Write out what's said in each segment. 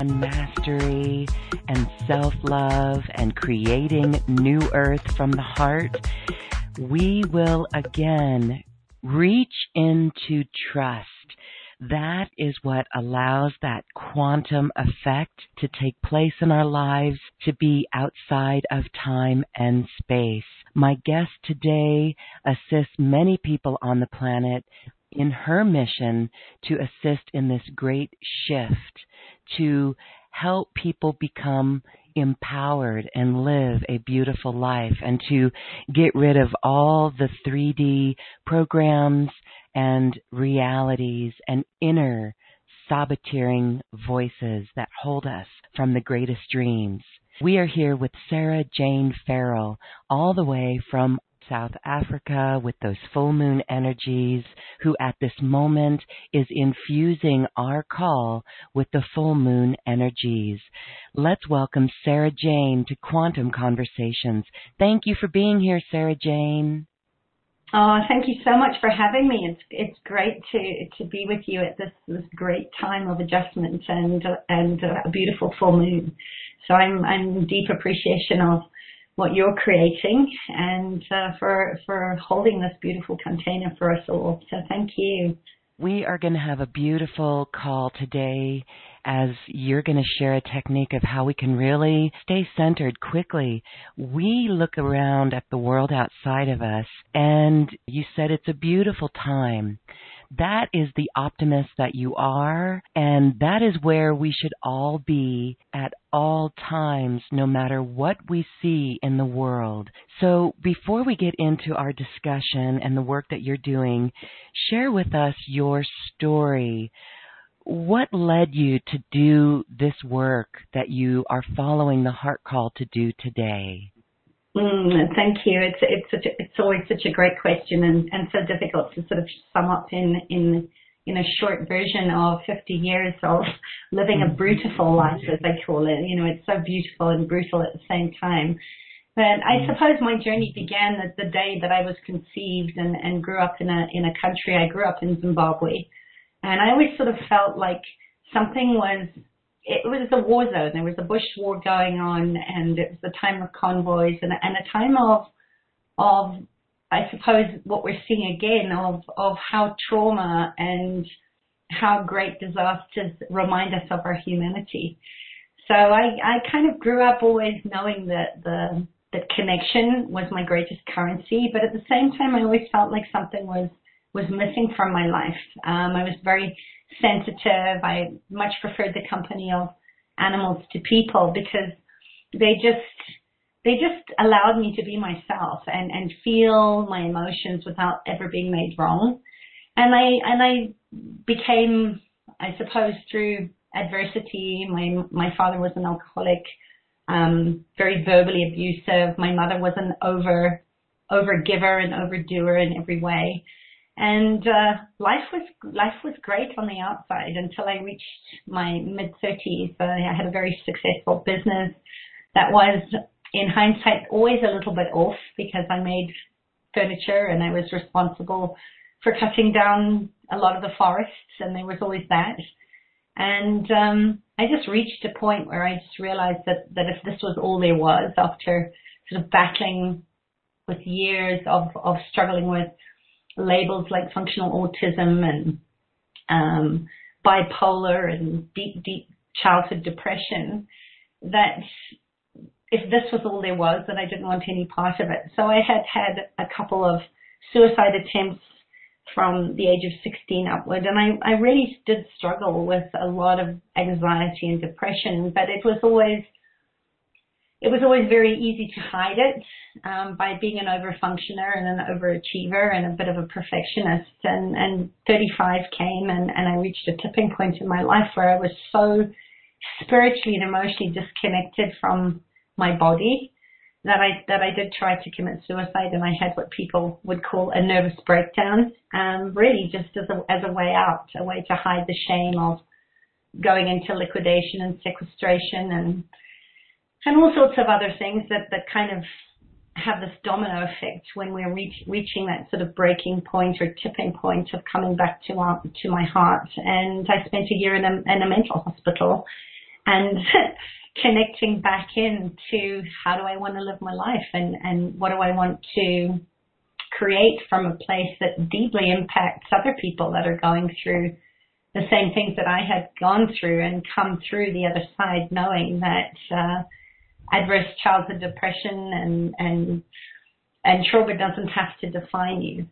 And mastery and self love and creating new earth from the heart we will again reach into trust. That is what allows that quantum effect to take place in our lives, to be outside of time and space. My guest today assists many people on the planet in her mission to assist in this great shift, to help people become empowered and live a beautiful life and to get rid of all the 3D programs and realities and inner sabotering voices that hold us from the greatest dreams. We are here with Sarah Jane Farrell, all the way from South Africa with those full moon energies, who at this moment is infusing our call with the full moon energies. Let's welcome Sarah Jane to Quantum Conversations. Thank you for being here, Sarah Jane. Oh, thank you so much for having me. It's it's great to to be with you at this this great time of adjustment and and a beautiful full moon. So I'm I'm deep appreciation of what you're creating and uh, for for holding this beautiful container for us all. So thank you. We are going to have a beautiful call today as you're going to share a technique of how we can really stay centered quickly. We look around at the world outside of us and you said it's a beautiful time that is the optimist that you are, and that is where we should all be at all times, no matter what we see in the world. So, before we get into our discussion and the work that you're doing, share with us your story. What led you to do this work that you are following the heart call to do today? Mm, thank you. It's it's such a, it's always such a great question and, and so difficult to sort of sum up in in in a short version of 50 years of living a beautiful life, as I call it. You know, it's so beautiful and brutal at the same time. But I mm. suppose my journey began at the day that I was conceived and, and grew up in a in a country. I grew up in Zimbabwe, and I always sort of felt like something was it was a war zone. There was a bush war going on, and it was a time of convoys and, and a time of of I suppose what we're seeing again of of how trauma and how great disasters remind us of our humanity. So I, I kind of grew up always knowing that the that connection was my greatest currency, but at the same time I always felt like something was was missing from my life. Um, I was very sensitive. I much preferred the company of animals to people because they just they just allowed me to be myself and and feel my emotions without ever being made wrong. And I and I became, I suppose, through adversity. My my father was an alcoholic, um, very verbally abusive. My mother was an over over giver and overdoer in every way. And uh, life was life was great on the outside until I reached my mid thirties. Uh, I had a very successful business that was, in hindsight, always a little bit off because I made furniture and I was responsible for cutting down a lot of the forests, and there was always that. And um, I just reached a point where I just realized that that if this was all there was, after sort of battling with years of of struggling with labels like functional autism and um, bipolar and deep, deep childhood depression, that if this was all there was, that I didn't want any part of it. So I had had a couple of suicide attempts from the age of 16 upward, and I, I really did struggle with a lot of anxiety and depression, but it was always it was always very easy to hide it um, by being an overfunctioner and an overachiever and a bit of a perfectionist. And, and 35 came and, and I reached a tipping point in my life where I was so spiritually and emotionally disconnected from my body that I that I did try to commit suicide and I had what people would call a nervous breakdown, um, really just as a as a way out, a way to hide the shame of going into liquidation and sequestration and and all sorts of other things that, that kind of have this domino effect when we're reach, reaching that sort of breaking point or tipping point of coming back to our, to my heart. And I spent a year in a, in a mental hospital and connecting back in to how do I want to live my life and, and what do I want to create from a place that deeply impacts other people that are going through the same things that I had gone through and come through the other side knowing that, uh, adverse childhood depression and and and trauma doesn't have to define you.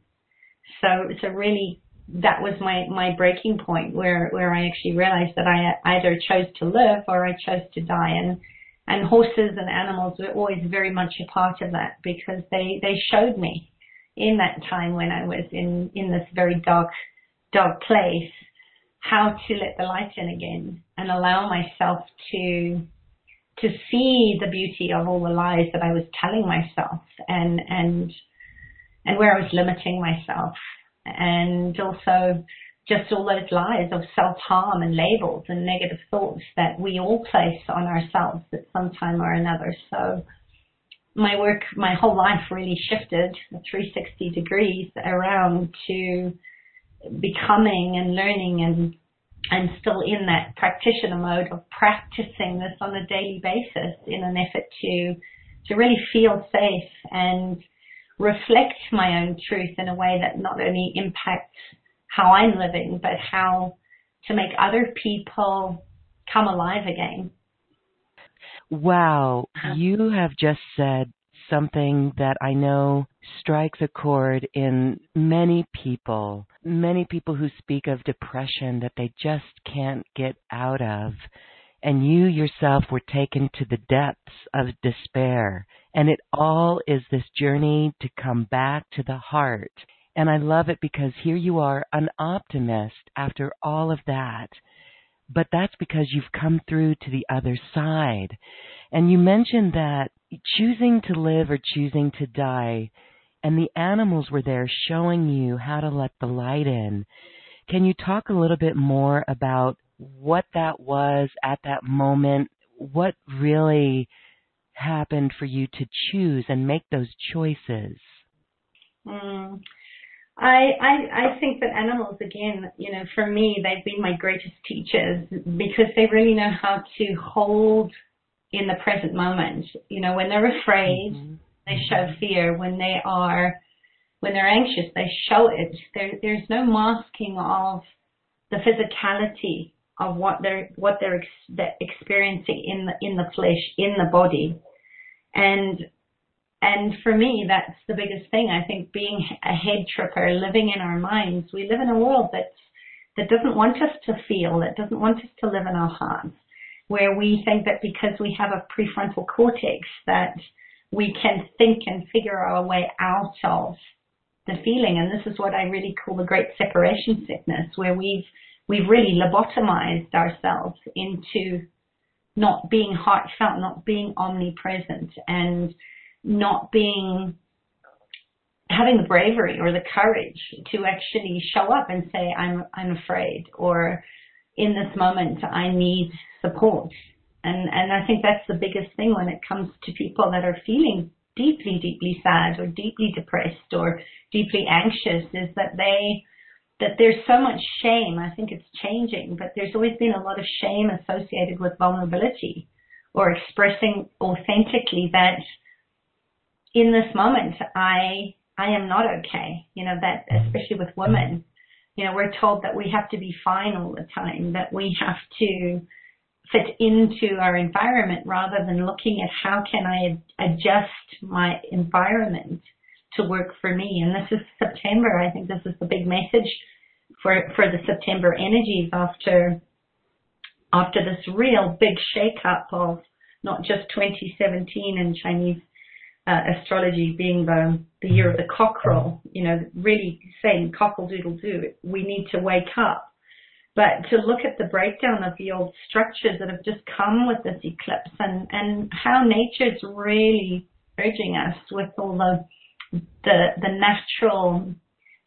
So so really that was my my breaking point where where I actually realized that I either chose to live or I chose to die and and horses and animals were always very much a part of that because they they showed me in that time when I was in in this very dark dark place how to let the light in again and allow myself to to see the beauty of all the lies that I was telling myself and and and where I was limiting myself and also just all those lies of self-harm and labels and negative thoughts that we all place on ourselves at some time or another. So my work, my whole life really shifted 360 degrees around to becoming and learning and I'm still in that practitioner mode of practicing this on a daily basis in an effort to to really feel safe and reflect my own truth in a way that not only impacts how I'm living, but how to make other people come alive again. Wow, uh-huh. you have just said something that I know strikes a chord in many people, many people who speak of depression that they just can't get out of. And you yourself were taken to the depths of despair. And it all is this journey to come back to the heart. And I love it because here you are, an optimist after all of that. But that's because you've come through to the other side. And you mentioned that choosing to live or choosing to die, and the animals were there showing you how to let the light in. Can you talk a little bit more about what that was at that moment? What really happened for you to choose and make those choices? Mm. I, I I think that animals again, you know, for me, they've been my greatest teachers because they really know how to hold in the present moment. You know, when they're afraid, mm-hmm. they show mm-hmm. fear. When they are, when they're anxious, they show it. There, there's no masking of the physicality of what they're what they're, ex- they're experiencing in the in the flesh, in the body, and and for me, that's the biggest thing. I think being a head tripper, living in our minds, we live in a world that that doesn't want us to feel, that doesn't want us to live in our hearts where we think that because we have a prefrontal cortex that we can think and figure our way out of the feeling. And this is what I really call the great separation sickness, where we've we've really lobotomized ourselves into not being heartfelt, not being omnipresent, and not being having the bravery or the courage to actually show up and say, I'm, I'm afraid or in this moment, I need support. And, and I think that's the biggest thing when it comes to people that are feeling deeply, deeply sad or deeply depressed or deeply anxious is that they, that there's so much shame. I think it's changing, but there's always been a lot of shame associated with vulnerability or expressing authentically that in this moment, I, I am not okay. You know, that especially with women, you know, we're told that we have to be fine all the time, that we have to fit into our environment rather than looking at how can I adjust my environment to work for me. And this is September. I think this is the big message for, for the September energies after, after this real big shake up of not just 2017 in Chinese uh, astrology being the, the year of the cockerel, you know, really saying cockle doodle doo, we need to wake up. But to look at the breakdown of the old structures that have just come with this eclipse and, and how nature's really urging us with all the, the, the natural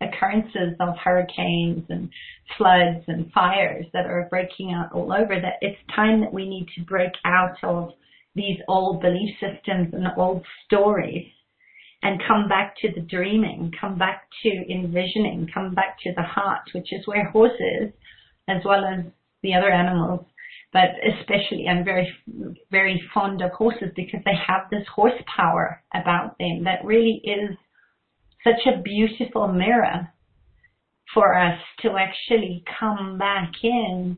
occurrences of hurricanes and floods and fires that are breaking out all over that it's time that we need to break out of these old belief systems and old stories and come back to the dreaming, come back to envisioning, come back to the heart, which is where horses, as well as the other animals, but especially I'm very, very fond of horses because they have this horsepower about them that really is such a beautiful mirror for us to actually come back in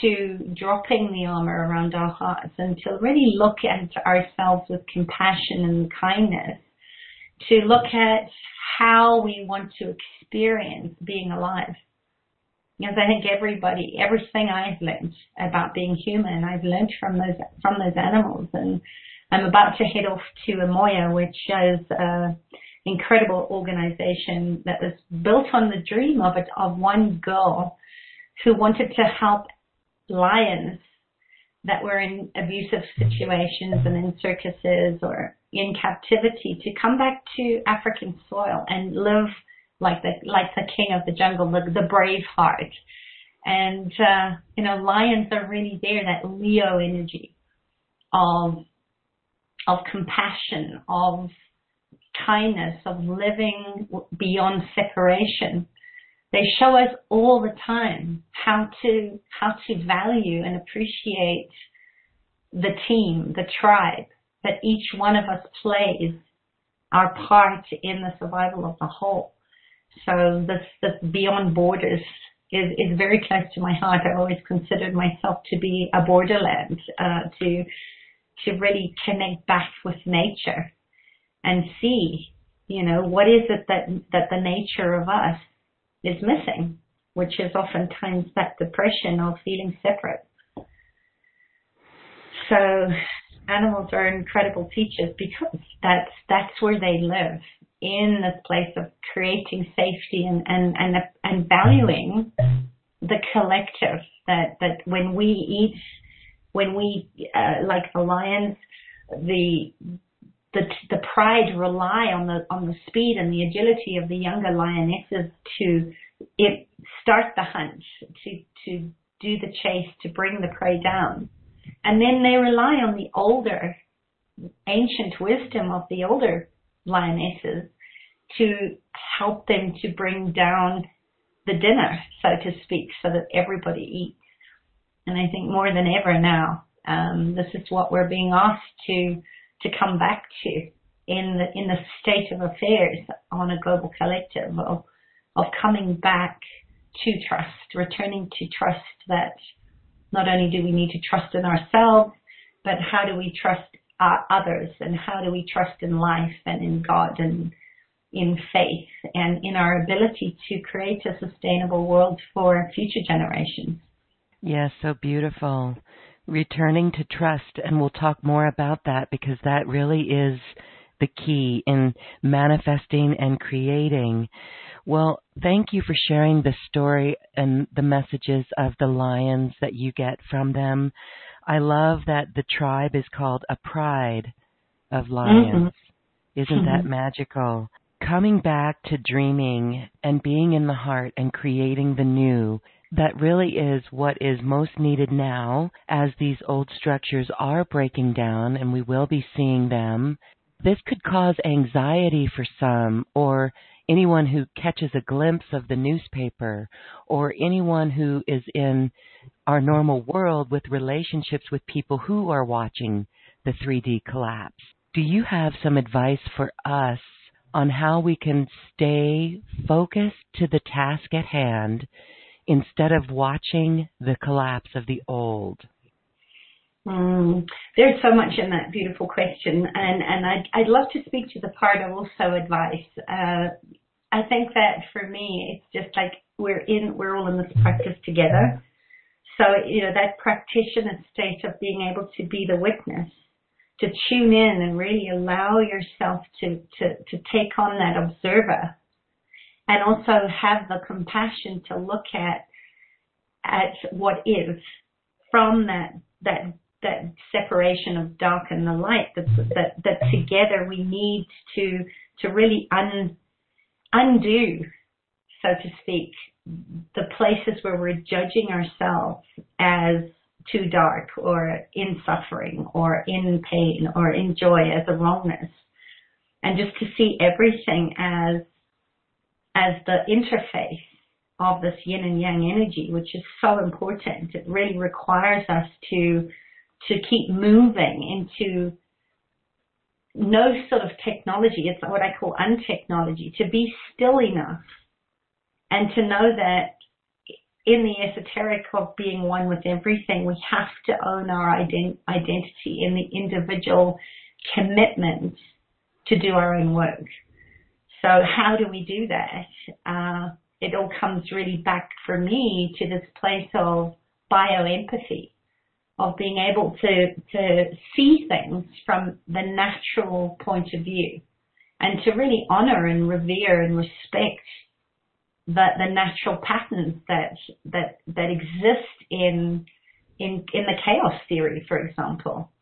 to dropping the armor around our hearts and to really look at ourselves with compassion and kindness, to look at how we want to experience being alive. Because I think everybody, everything I've learned about being human, I've learned from those from those animals. And I'm about to head off to Emoya, which is an incredible organization that was built on the dream of it of one girl who wanted to help lions that were in abusive situations and in circuses or in captivity to come back to African soil and live like the like the king of the jungle, the, the brave heart. And uh, you know, lions are really there, that Leo energy of of compassion, of kindness, of living beyond separation they show us all the time how to how to value and appreciate the team, the tribe, that each one of us plays our part in the survival of the whole. So this, this beyond borders is, is very close to my heart. I always considered myself to be a borderland, uh, to to really connect back with nature and see, you know, what is it that that the nature of us is missing, which is oftentimes that depression of feeling separate. So animals are incredible teachers because that's that's where they live in this place of creating safety and and and, and valuing the collective that that when we eat when we uh, like the lions the the the pride rely on the on the speed and the agility of the younger lionesses to it start the hunt, to to do the chase, to bring the prey down, and then they rely on the older ancient wisdom of the older lionesses to help them to bring down the dinner, so to speak, so that everybody eats. And I think more than ever now, um, this is what we're being asked to to come back to in the in the state of affairs on a global collective of of coming back to trust, returning to trust that not only do we need to trust in ourselves, but how do we trust others and how do we trust in life and in God and in faith and in our ability to create a sustainable world for future generations. Yes, so beautiful returning to trust, and we'll talk more about that because that really is the key in manifesting and creating. Well, thank you for sharing the story and the messages of the lions that you get from them. I love that the tribe is called a pride of lions. Mm-hmm. Isn't mm-hmm. that magical? coming back to dreaming and being in the heart and creating the new that really is what is most needed now as these old structures are breaking down and we will be seeing them. This could cause anxiety for some or anyone who catches a glimpse of the newspaper or anyone who is in our normal world with relationships with people who are watching the 3D collapse. Do you have some advice for us on how we can stay focused to the task at hand instead of watching the collapse of the old? Mm, there's so much in that beautiful question, and and I'd I'd love to speak to the part of also advice. Uh, I think that for me, it's just like we're in we're all in this practice together. So you know that practitioner state of being able to be the witness, to tune in and really allow yourself to to to take on that observer and also have the compassion to look at at what is from that that that separation of dark and the light that that that together we need to to really un, undo so to speak the places where we're judging ourselves as too dark or in suffering or in pain or in joy as a wrongness. And just to see everything as as the interface of this yin and yang energy, which is so important. It really requires us to to keep moving into no sort of technology. It's what I call untechnology. To be still enough and to know that in the esoteric of being one with everything, we have to own our ident- identity in the individual commitment to do our own work. So how do we do that? Uh, it all comes really back for me to this place of bioempathy, of being able to, to see things from the natural point of view and to really honor and revere and respect the, the natural patterns that, that, that exist in, in, in the chaos theory, for example.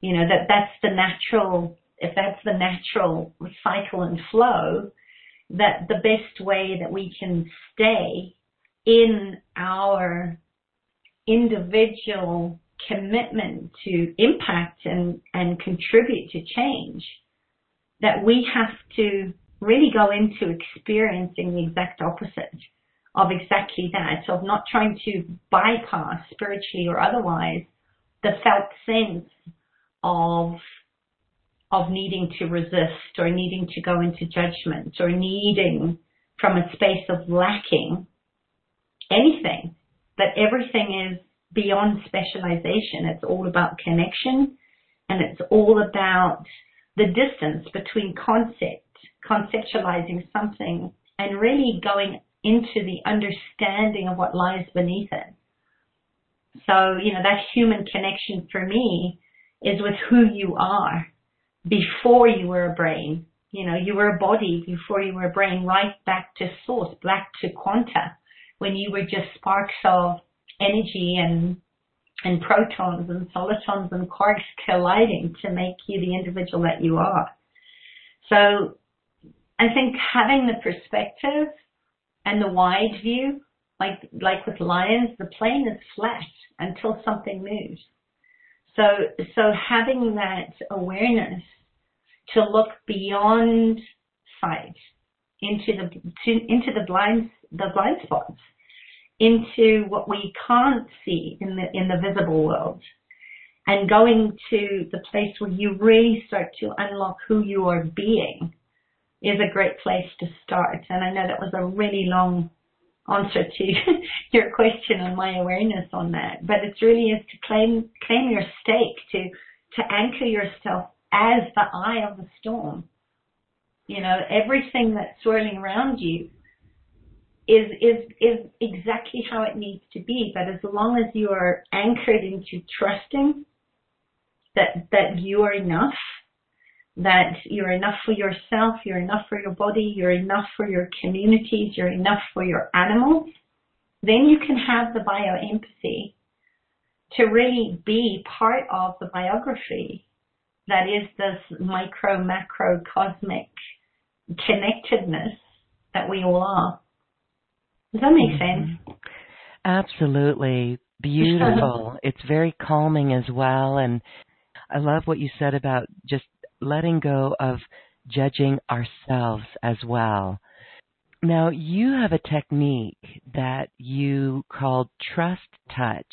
You know, that that's the natural if that's the natural cycle and flow, that the best way that we can stay in our individual commitment to impact and, and contribute to change, that we have to really go into experiencing the exact opposite of exactly that, of not trying to bypass spiritually or otherwise the felt sense of of needing to resist or needing to go into judgment or needing from a space of lacking anything, but everything is beyond specialization. It's all about connection and it's all about the distance between concept, conceptualizing something and really going into the understanding of what lies beneath it. So, you know, that human connection for me is with who you are before you were a brain. You know, you were a body before you were a brain, right back to source, back to quanta, when you were just sparks of energy and and protons and solitons and quarks colliding to make you the individual that you are. So I think having the perspective and the wide view, like like with lions, the plain is flat until something moves. So, so having that awareness to look beyond sight into the to, into the blind the blind spots, into what we can't see in the in the visible world, and going to the place where you really start to unlock who you are being is a great place to start. And I know that was a really long answer to your question on my awareness on that. But it really is to claim claim your stake, to to anchor yourself as the eye of the storm. You know, everything that's swirling around you is is is exactly how it needs to be. But as long as you are anchored into trusting that that you are enough that you're enough for yourself, you're enough for your body, you're enough for your communities, you're enough for your animals, then you can have the bioempathy to really be part of the biography that is this micro, macro, cosmic connectedness that we all are. Does that make mm-hmm. sense? Absolutely. Beautiful. it's very calming as well. And I love what you said about just letting go of judging ourselves as well. Now, you have a technique that you called trust touch.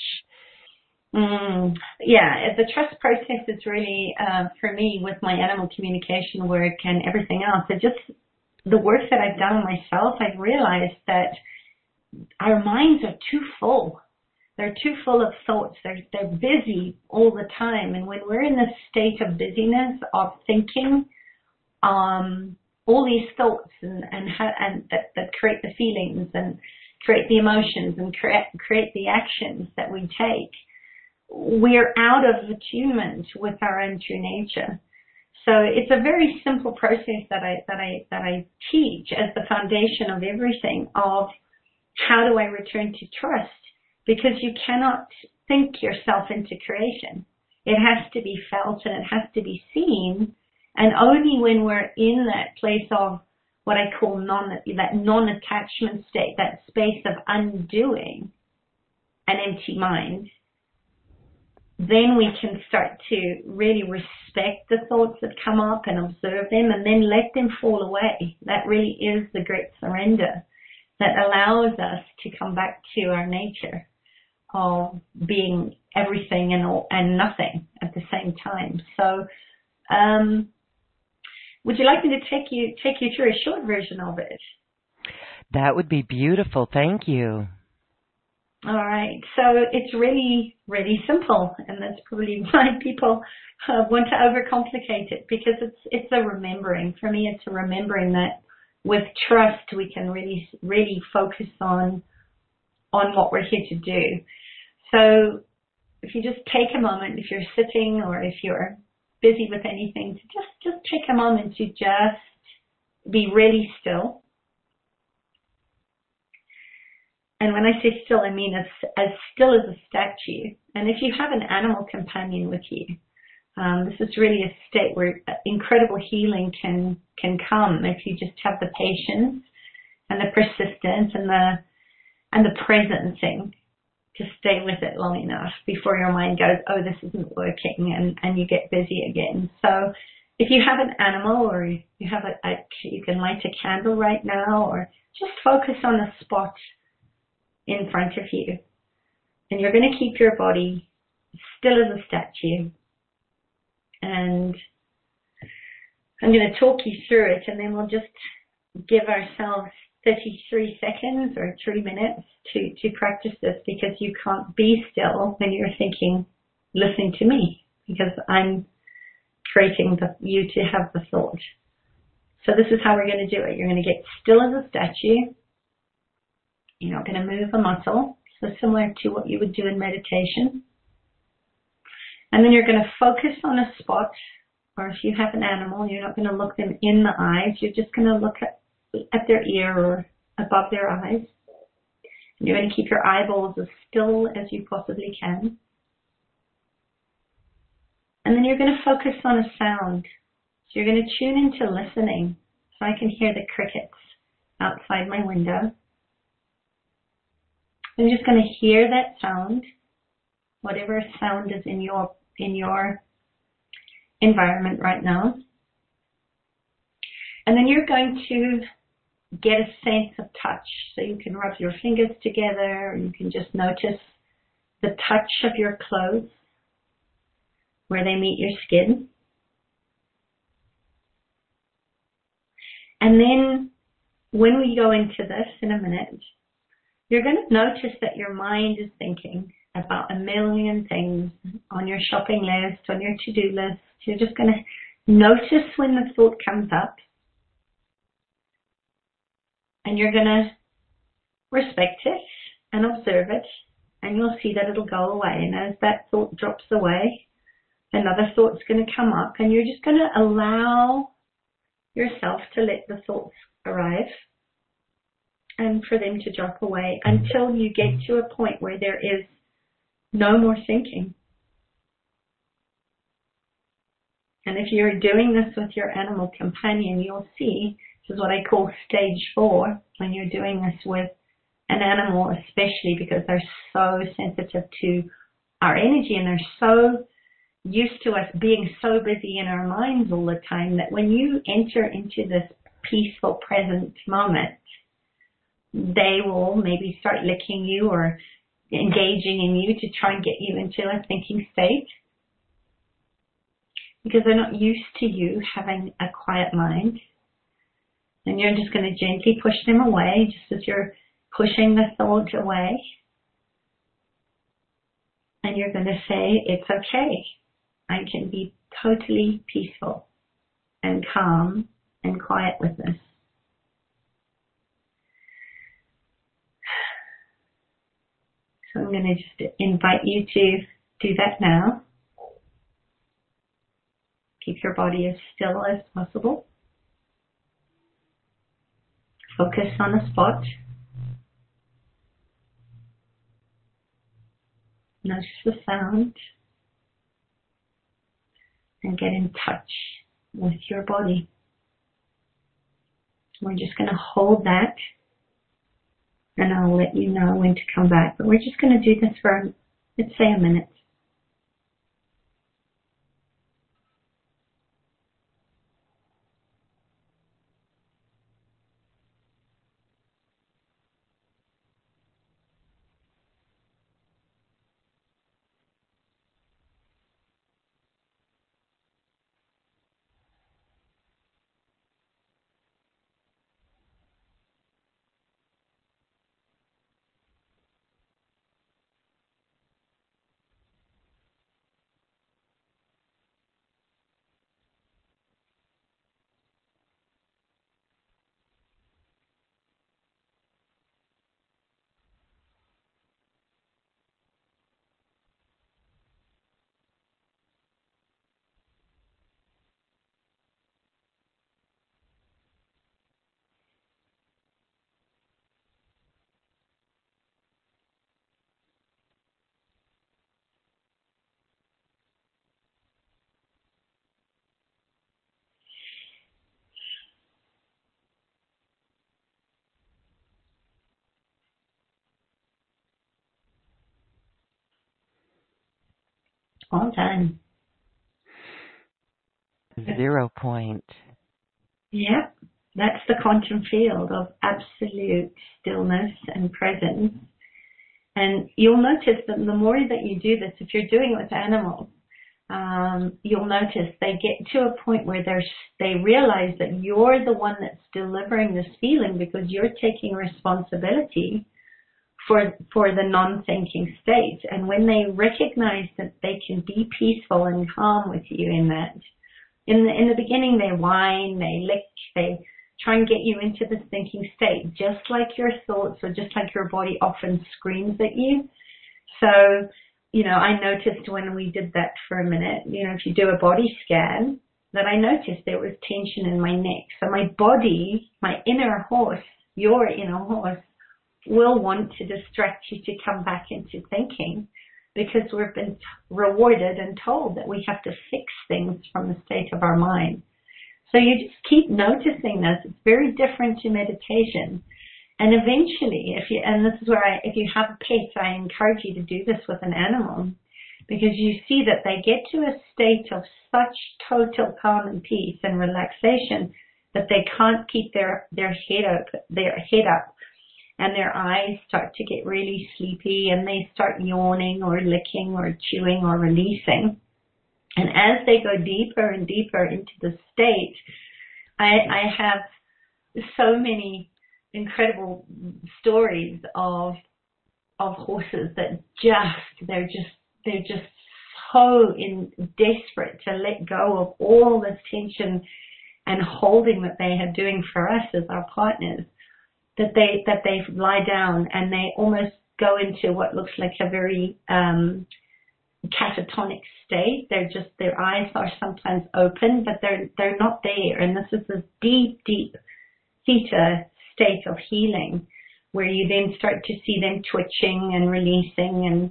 Mm, yeah, the trust process is really, uh, for me, with my animal communication work and everything else, it just, the work that I've done on myself, I've realized that our minds are too full. They're too full of thoughts. They're, they're busy all the time. And when we're in this state of busyness, of thinking, um, all these thoughts and, and, and that, that create the feelings and create the emotions and create, create the actions that we take, we're out of attunement with our own true nature. So it's a very simple process that I that I that I teach as the foundation of everything of how do I return to trust? Because you cannot think yourself into creation. It has to be felt and it has to be seen. And only when we're in that place of what I call non, that non-attachment state, that space of undoing an empty mind, then we can start to really respect the thoughts that come up and observe them and then let them fall away. That really is the great surrender that allows us to come back to our nature of being everything and all, and nothing at the same time. So, um, would you like me to take you take you through a short version of it? That would be beautiful. Thank you. All right. So it's really, really simple, and that's probably why people uh, want to overcomplicate it because it's it's a remembering. For me, it's a remembering that with trust, we can really, really focus on on what we're here to do. So if you just take a moment, if you're sitting or if you're busy with anything, to just just take a moment to just be really still. And when I say still, I mean as as still as a statue. And if you have an animal companion with you, um, this is really a state where incredible healing can can come if you just have the patience and the persistence and the and the presencing to stay with it long enough before your mind goes, oh, this isn't working, and and you get busy again. So if you have an animal or you have a, a you can light a candle right now, or just focus on a spot in front of you, and you're going to keep your body still as a statue and I'm going to talk you through it and then we'll just give ourselves 33 seconds or three minutes to, to practice this because you can't be still when you're thinking, listening to me because I'm creating the, you to have the thought. So this is how we're going to do it. You're going to get still as a statue. You're not going to move a muscle. So similar to what you would do in meditation. And then you're going to focus on a spot, or if you have an animal, you're not going to look them in the eyes. You're just going to look at, at their ear or above their eyes. And you're going to keep your eyeballs as still as you possibly can. And then you're going to focus on a sound. So you're going to tune into listening. So I can hear the crickets outside my window. I'm just going to hear that sound, whatever sound is in your in your environment right now. And then you're going to get a sense of touch. So you can rub your fingers together, you can just notice the touch of your clothes where they meet your skin. And then when we go into this in a minute, you're going to notice that your mind is thinking about a million things on your shopping list, on your to-do list. You're just going to notice when the thought comes up and you're going to respect it and observe it and you'll see that it'll go away. And as that thought drops away, another thought's going to come up and you're just going to allow yourself to let the thoughts arrive and for them to drop away until you get to a point where there is no more thinking. And if you're doing this with your animal companion, you'll see This is what I call stage four when you're doing this with an animal, especially because they're so sensitive to our energy and they're so used to us being so busy in our minds all the time that when you enter into this peaceful present moment, they will maybe start licking you or engaging in you to try and get you into a thinking state because they're not used to you having a quiet mind. And you're just going to gently push them away, just as you're pushing the thought away. And you're going to say, it's okay. I can be totally peaceful and calm and quiet with this. So I'm going to just invite you to do that now. Keep your body as still as possible. Focus on a spot. Notice the sound and get in touch with your body. We're just going to hold that and I'll let you know when to come back. But we're just going to do this for, let's say, a minute. All done. Zero point. Yep. That's the quantum field of absolute stillness and presence. And you'll notice that the more that you do this, if you're doing it with animals, um, you'll notice they get to a point where they're, they realize that you're the one that's delivering this feeling because you're taking responsibility for for the non-thinking state. And when they recognize that they can be peaceful and calm with you in that, in the in the beginning they whine, they lick, they try and get you into this thinking state, just like your thoughts or just like your body often screams at you. So, you know, I noticed when we did that for a minute, you know, if you do a body scan, that I noticed there was tension in my neck. So my body, my inner horse, your inner horse, will want to distract you to come back into thinking because we've been rewarded and told that we have to fix things from the state of our mind. So you just keep noticing this. It's very different to meditation. And eventually, if you, and this is where I, if you have a pet, I encourage you to do this with an animal because you see that they get to a state of such total calm and peace and relaxation that they can't keep their, their head up, their head up and their eyes start to get really sleepy and they start yawning or licking or chewing or releasing. And as they go deeper and deeper into the state, I, I have so many incredible stories of of horses that just they're just they're just so in desperate to let go of all this tension and holding that they are doing for us as our partners that they that they lie down and they almost go into what looks like a very um, catatonic state. They're just their eyes are sometimes open, but they're they're not there. And this is this deep, deep theta state of healing, where you then start to see them twitching and releasing, and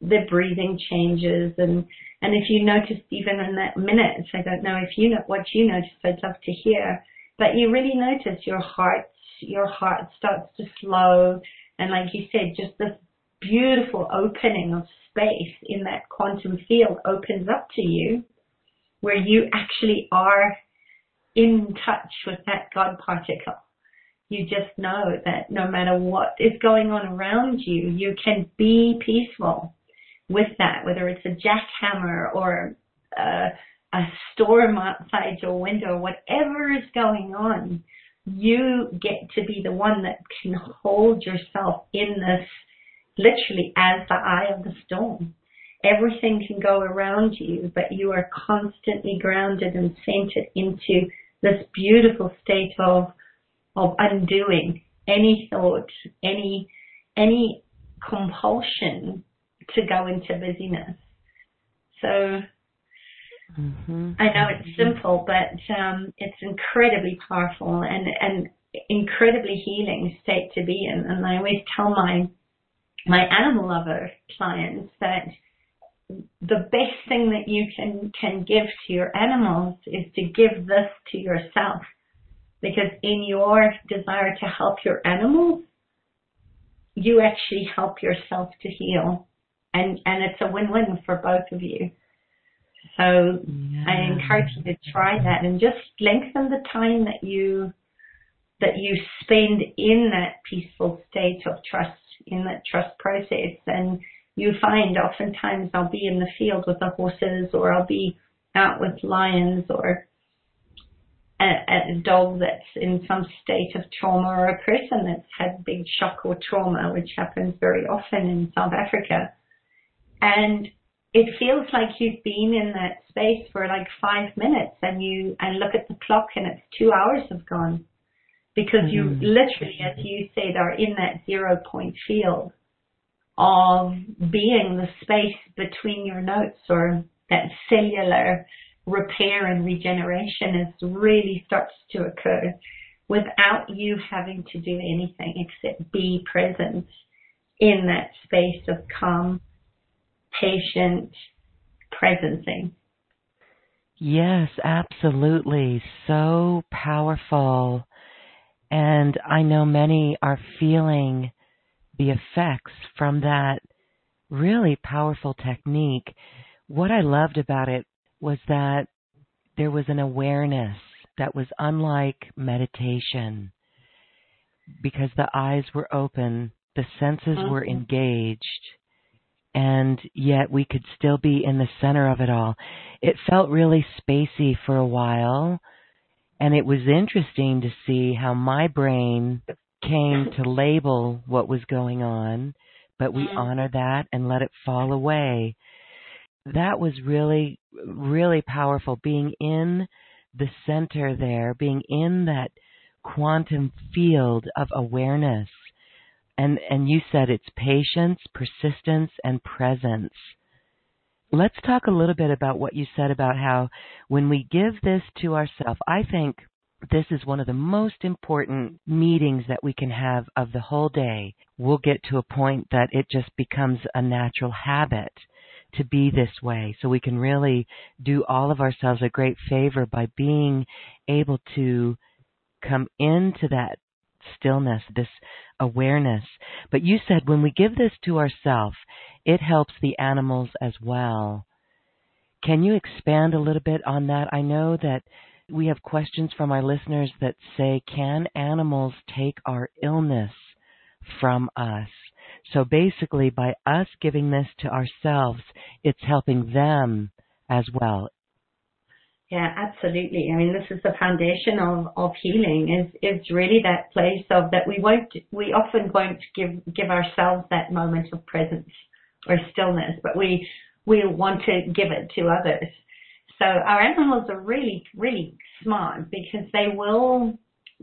the breathing changes. And and if you noticed even in that minute, I don't know if you know what you noticed. I'd love to hear but you really notice your heart, your heart starts to slow. And like you said, just this beautiful opening of space in that quantum field opens up to you where you actually are in touch with that God particle. You just know that no matter what is going on around you, you can be peaceful with that, whether it's a jackhammer or a, a storm outside your window, whatever is going on, you get to be the one that can hold yourself in this literally as the eye of the storm. Everything can go around you, but you are constantly grounded and centered into this beautiful state of of undoing any thought, any any compulsion to go into busyness. So mm-hmm. I know it's simple, but um, it's incredibly powerful and and incredibly healing state to be in. And I always tell my my animal lover clients that the best thing that you can can give to your animals is to give this to yourself because in your desire to help your animals you actually help yourself to heal and and it's a win-win for both of you so yeah. i encourage you to try that and just lengthen the time that you that you spend in that peaceful state of trust in that trust process and you find oftentimes I'll be in the field with the horses or I'll be out with lions or a, a dog that's in some state of trauma or a person that's had big shock or trauma, which happens very often in South Africa. And it feels like you've been in that space for like five minutes and you and look at the clock and it's two hours have gone because mm-hmm. you literally, as you said, are in that zero point field of being the space between your notes or that cellular repair and regeneration is really starts to occur without you having to do anything except be present in that space of calm, patient presencing. Yes, absolutely. So powerful. And I know many are feeling the effects from that really powerful technique. What I loved about it was that there was an awareness that was unlike meditation because the eyes were open, the senses were mm-hmm. engaged, and yet we could still be in the center of it all. It felt really spacey for a while, and it was interesting to see how my brain came to label what was going on, but we mm. honor that and let it fall away. That was really, really powerful. Being in the center there, being in that quantum field of awareness. And, and you said it's patience, persistence, and presence. Let's talk a little bit about what you said about how when we give this to ourselves, I think this is one of the most important meetings that we can have of the whole day. We'll get to a point that it just becomes a natural habit to be this way. So we can really do all of ourselves a great favor by being able to come into that stillness, this awareness. But you said when we give this to ourselves, it helps the animals as well. Can you expand a little bit on that? I know that we have questions from our listeners that say, Can animals take our illness from us? So basically, by us giving this to ourselves, it's helping them as well. Yeah, absolutely. I mean, this is the foundation of, of healing is, is really that place of that we won't, we often won't give, give ourselves that moment of presence or stillness, but we, we want to give it to others. So our animals are really, really smart because they will,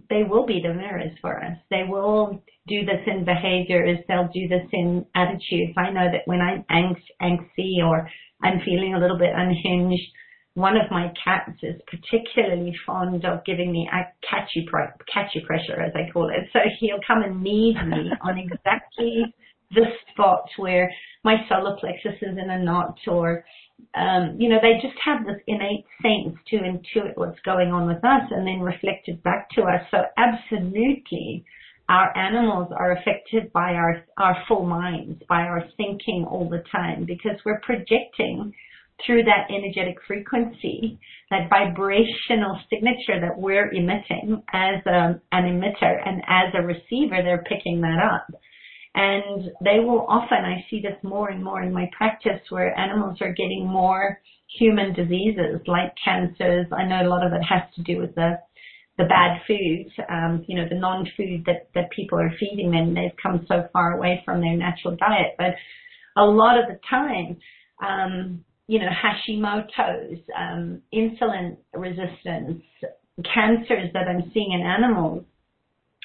they will be the mirrors for us. They will do this in behaviors. They'll do this in attitudes. I know that when I'm angsty or I'm feeling a little bit unhinged, one of my cats is particularly fond of giving me a catchy, catchy pressure, as I call it. So he'll come and knead me on exactly the spot where my solar plexus is in a knot or um, you know, they just have this innate sense to intuit what's going on with us and then reflect it back to us. So absolutely, our animals are affected by our, our full minds, by our thinking all the time because we're projecting through that energetic frequency, that vibrational signature that we're emitting as a, an emitter and as a receiver, they're picking that up. And they will often, I see this more and more in my practice where animals are getting more human diseases like cancers. I know a lot of it has to do with the the bad foods, um, you know, the non-food that, that people are feeding them. They've come so far away from their natural diet. But a lot of the time, um, you know, Hashimoto's, um, insulin resistance, cancers that I'm seeing in animals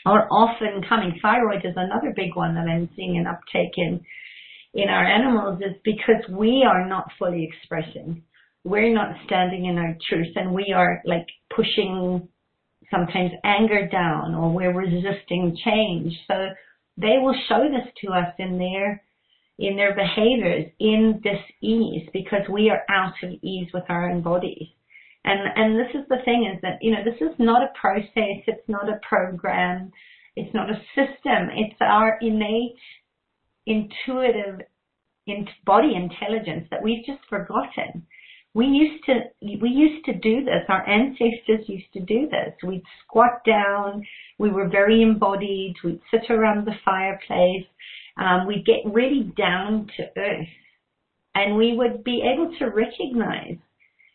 are often coming. Thyroid is another big one that I'm seeing an uptake in in our animals is because we are not fully expressing. We're not standing in our truth and we are like pushing sometimes anger down or we're resisting change. So they will show this to us in their in their behaviors in dis-ease because we are out of ease with our own bodies. And and this is the thing is that you know this is not a process, it's not a program, it's not a system. It's our innate, intuitive, body intelligence that we've just forgotten we used to we used to do this. Our ancestors used to do this. We'd squat down. We were very embodied. We'd sit around the fireplace. Um, we'd get really down to earth, and we would be able to recognize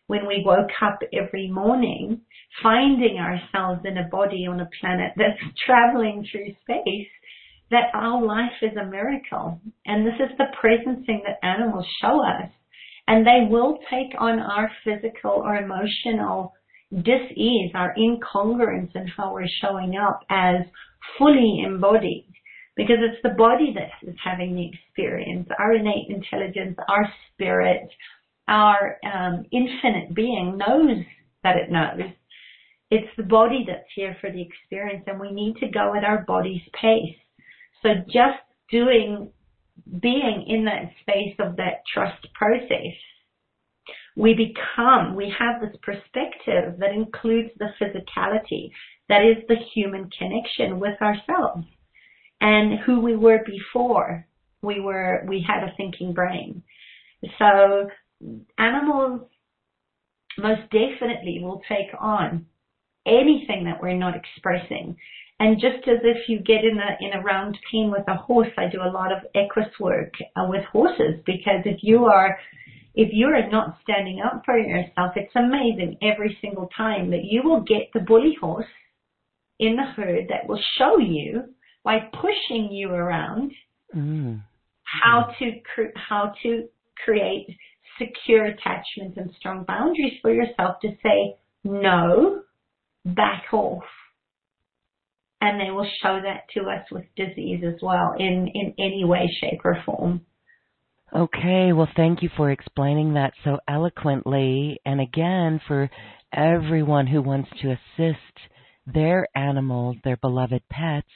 when we woke up every morning, finding ourselves in a body on a planet that's traveling through space, that our life is a miracle. And this is the presencing that animals show us and they will take on our physical or emotional dis-ease, our incongruence in how we're showing up as fully embodied because it's the body that is having the experience, our innate intelligence, our spirit, our um, infinite being knows that it knows. It's the body that's here for the experience and we need to go at our body's pace. So just doing being in that space of that trust process, we become, we have this perspective that includes the physicality, that is the human connection with ourselves and who we were before we were, we had a thinking brain. So animals most definitely will take on anything that we're not expressing and just as if you get in a in a round pen with a horse, I do a lot of equus work uh, with horses because if you are if you are not standing up for yourself, it's amazing every single time that you will get the bully horse in the herd that will show you by pushing you around mm. how to cre- how to create secure attachments and strong boundaries for yourself to say no, back off and they will show that to us with disease as well in, in any way, shape, or form. Okay, well, thank you for explaining that so eloquently. And again, for everyone who wants to assist their animals, their beloved pets,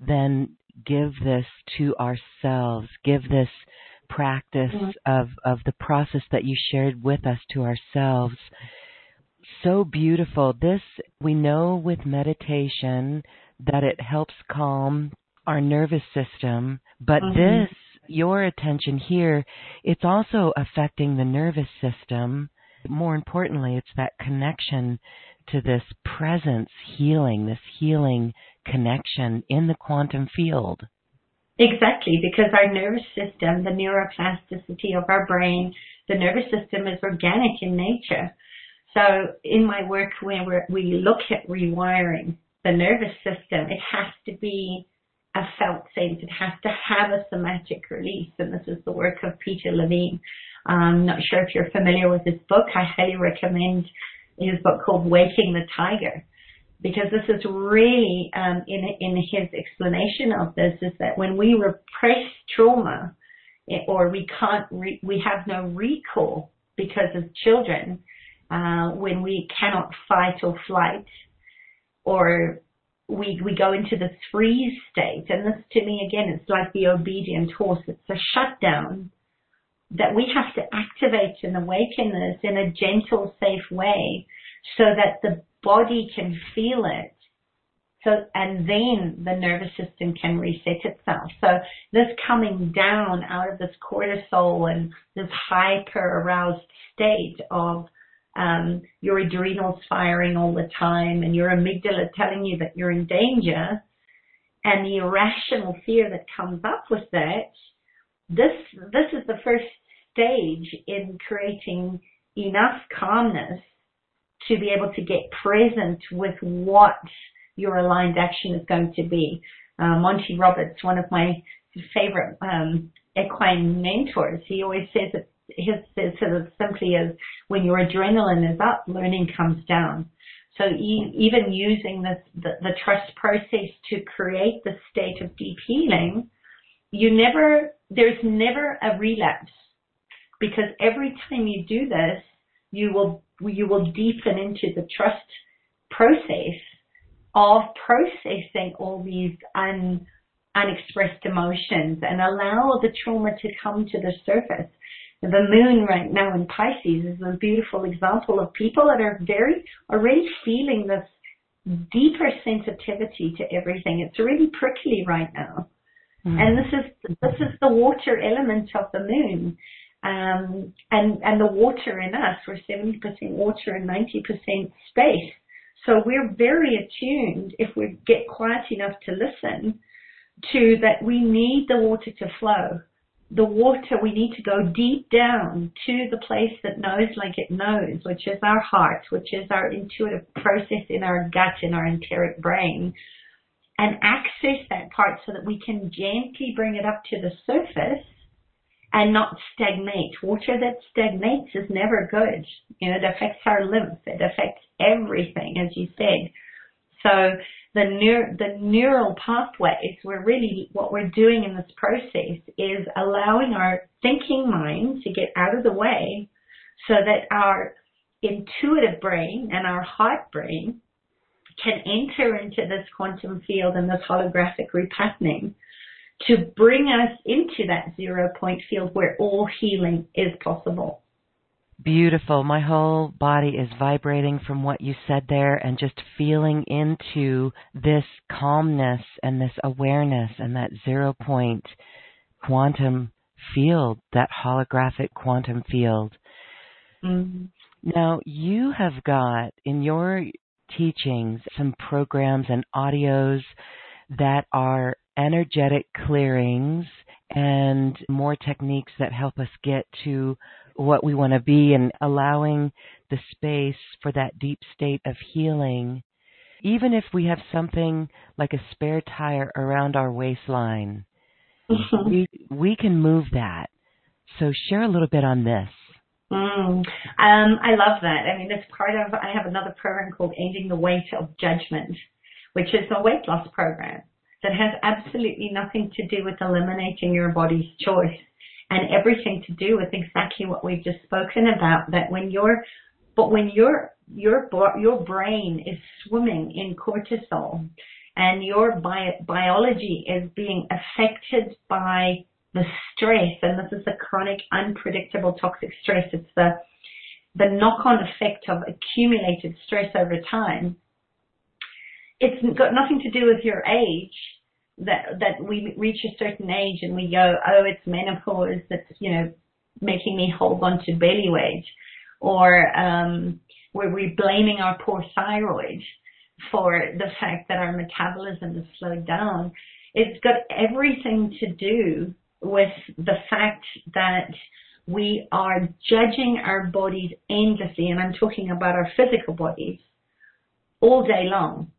then give this to ourselves. Give this practice mm-hmm. of, of the process that you shared with us to ourselves so beautiful. This, we know with meditation that it helps calm our nervous system, but mm-hmm. this, your attention here, it's also affecting the nervous system. More importantly, it's that connection to this presence healing, this healing connection in the quantum field. Exactly, because our nervous system, the neuroplasticity of our brain, the nervous system is organic in nature. So in my work, when we look at rewiring the nervous system, it has to be a felt sense. It has to have a somatic release. And this is the work of Peter Levine. I'm not sure if you're familiar with his book. I highly recommend his book called Waking the Tiger. Because this is really, um, in, in his explanation of this, is that when we repress trauma, or we can't, re- we have no recall because of children, uh, when we cannot fight or flight, or we we go into this freeze state. And this, to me, again, it's like the obedient horse. It's a shutdown that we have to activate and awaken this in a gentle, safe way so that the body can feel it. So, and then the nervous system can reset itself. So this coming down out of this cortisol and this hyper aroused state of um, your adrenals firing all the time and your amygdala telling you that you're in danger and the irrational fear that comes up with that, this, this is the first stage in creating enough calmness to be able to get present with what your aligned action is going to be. Uh, Monty Roberts, one of my favorite um, equine mentors, he always says that his says of simply as when your adrenaline is up, learning comes down. So e- even using this, the, the trust process to create the state of deep healing, you never, there's never a relapse because every time you do this, you will you will deepen into the trust process of processing all these un, unexpressed emotions and allow the trauma to come to the surface. The moon right now in Pisces is a beautiful example of people that are very already feeling this deeper sensitivity to everything. It's really prickly right now. Mm. And this is this is the water element of the moon. Um, and, and the water in us, we're 70% water and 90% space. So we're very attuned if we get quiet enough to listen to that we need the water to flow. The water, we need to go deep down to the place that knows like it knows, which is our heart, which is our intuitive process in our gut, in our enteric brain, and access that part so that we can gently bring it up to the surface and not stagnate. Water that stagnates is never good. You know, it affects our lymph. It affects everything, as you said. So the neur- the neural pathways, we're really, what we're doing in this process is allowing our thinking mind to get out of the way so that our intuitive brain and our heart brain can enter into this quantum field and this holographic repatterning to bring us into that zero point field where all healing is possible. Beautiful. My whole body is vibrating from what you said there and just feeling into this calmness and this awareness and that zero point quantum field, that holographic quantum field. Mm-hmm. Now, you have got in your teachings some programs and audios that are energetic clearings and more techniques that help us get to what we want to be and allowing the space for that deep state of healing. Even if we have something like a spare tire around our waistline, mm-hmm. we, we can move that. So share a little bit on this. Mm. Um, I love that. I mean, it's part of, I have another program called Ending the Weight of Judgment, which is a weight loss program that has absolutely nothing to do with eliminating your body's choice. And everything to do with exactly what we've just spoken about that when you're but when your your your brain is swimming in cortisol and your bio, biology is being affected by the stress and this is the chronic unpredictable toxic stress it's the the knock-on effect of accumulated stress over time it's got nothing to do with your age that that we reach a certain age and we go, oh, it's menopause that's you know making me hold on to belly weight, or um, where we're blaming our poor thyroid for the fact that our metabolism is slowed down. It's got everything to do with the fact that we are judging our bodies endlessly, and I'm talking about our physical bodies all day long.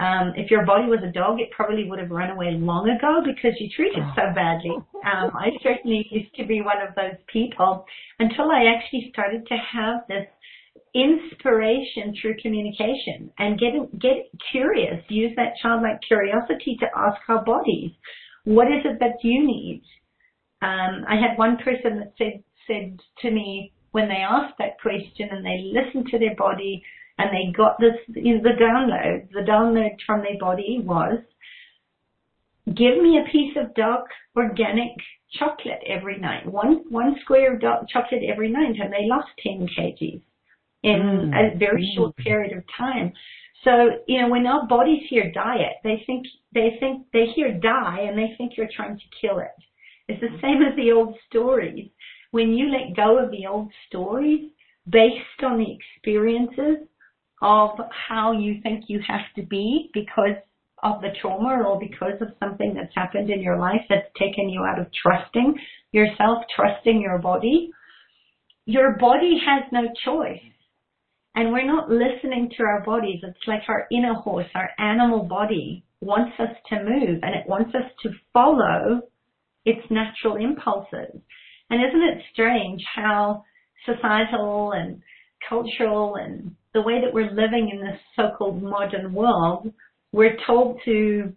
Um, if your body was a dog, it probably would have run away long ago because you treat it so badly. Um, I certainly used to be one of those people until I actually started to have this inspiration through communication and get get curious. Use that childlike curiosity to ask our bodies, what is it that you need? Um, I had one person that said said to me when they asked that question and they listened to their body and they got this, the download. The download from their body was, give me a piece of dark, organic chocolate every night, one one square of dark chocolate every night, and they lost 10 kgs in mm. a very mm. short period of time. So, you know, when our bodies hear diet, they think, they think, they hear die and they think you're trying to kill it. It's the same as the old stories. When you let go of the old stories based on the experiences of how you think you have to be because of the trauma or because of something that's happened in your life that's taken you out of trusting yourself, trusting your body, your body has no choice. And we're not listening to our bodies. It's like our inner horse, our animal body wants us to move and it wants us to follow its natural impulses. And isn't it strange how societal and cultural and the way that we're living in this so-called modern world we're told to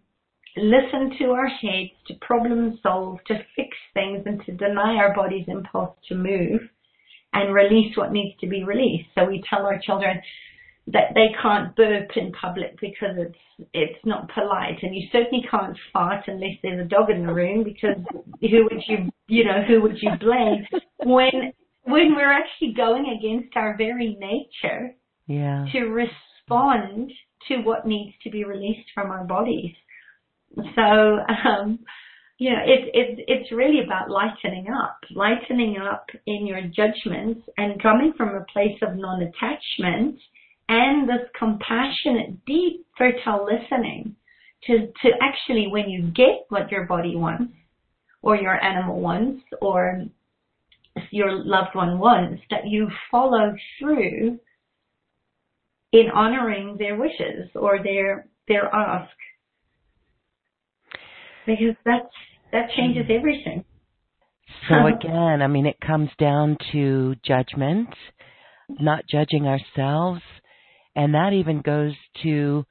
listen to our heads, to problem solve, to fix things, and to deny our body's impulse to move and release what needs to be released. So we tell our children that they can't burp in public because it's it's not polite, and you certainly can't fart unless there's a dog in the room because who would you you know who would you blame when when we're actually going against our very nature yeah. to respond to what needs to be released from our bodies. So, um, you know, it's it's it's really about lightening up, lightening up in your judgments and coming from a place of non-attachment and this compassionate, deep, fertile listening to to actually when you get what your body wants or your animal wants or your loved one wants, that you follow through in honoring their wishes or their their ask because that's that changes mm. everything so again i mean it comes down to judgment not judging ourselves and that even goes to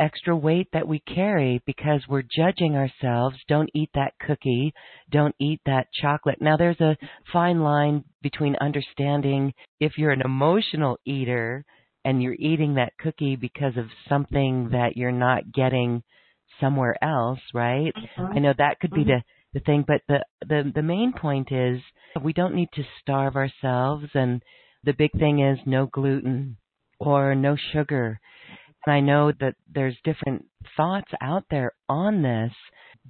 extra weight that we carry because we're judging ourselves. Don't eat that cookie. Don't eat that chocolate. Now there's a fine line between understanding if you're an emotional eater and you're eating that cookie because of something that you're not getting somewhere else, right? Mm-hmm. I know that could be mm-hmm. the the thing, but the the the main point is we don't need to starve ourselves and the big thing is no gluten or no sugar. And I know that there's different thoughts out there on this,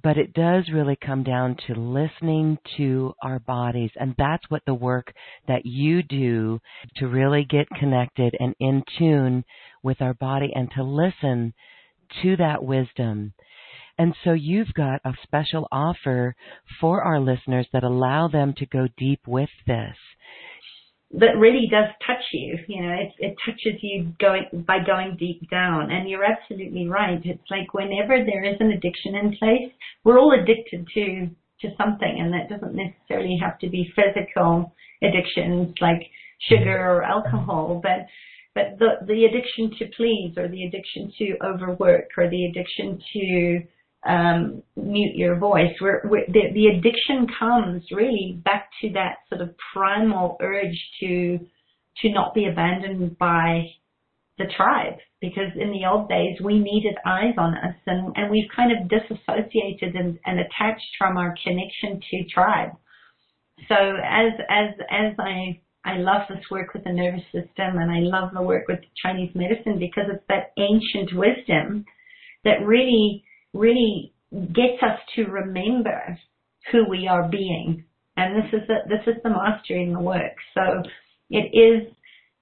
but it does really come down to listening to our bodies. And that's what the work that you do to really get connected and in tune with our body and to listen to that wisdom. And so you've got a special offer for our listeners that allow them to go deep with this that really does touch you. You know, it, it touches you going by going deep down. And you're absolutely right. It's like whenever there is an addiction in place, we're all addicted to to something, and that doesn't necessarily have to be physical addictions like sugar or alcohol, but but the the addiction to please or the addiction to overwork or the addiction to um, mute your voice. We're, we're, the, the addiction comes really back to that sort of primal urge to to not be abandoned by the tribe because in the old days we needed eyes on us and, and we've kind of disassociated and, and attached from our connection to tribe. So as as as I I love this work with the nervous system and I love the work with Chinese medicine because it's that ancient wisdom that really really gets us to remember who we are being. And this is the, this is the mastery in the work. So it is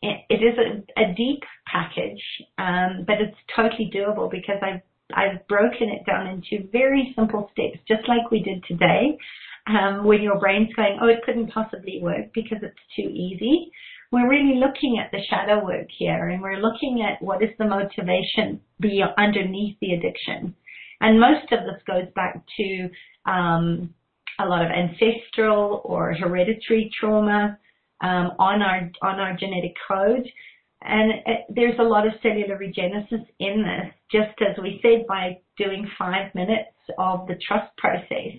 it is a, a deep package, um, but it's totally doable because I've I've broken it down into very simple steps, just like we did today. Um, when your brain's going, oh, it couldn't possibly work because it's too easy. We're really looking at the shadow work here, and we're looking at what is the motivation be underneath the addiction. And most of this goes back to um, a lot of ancestral or hereditary trauma um, on our on our genetic code. And it, there's a lot of cellular regenesis in this, just as we said, by doing five minutes of the trust process.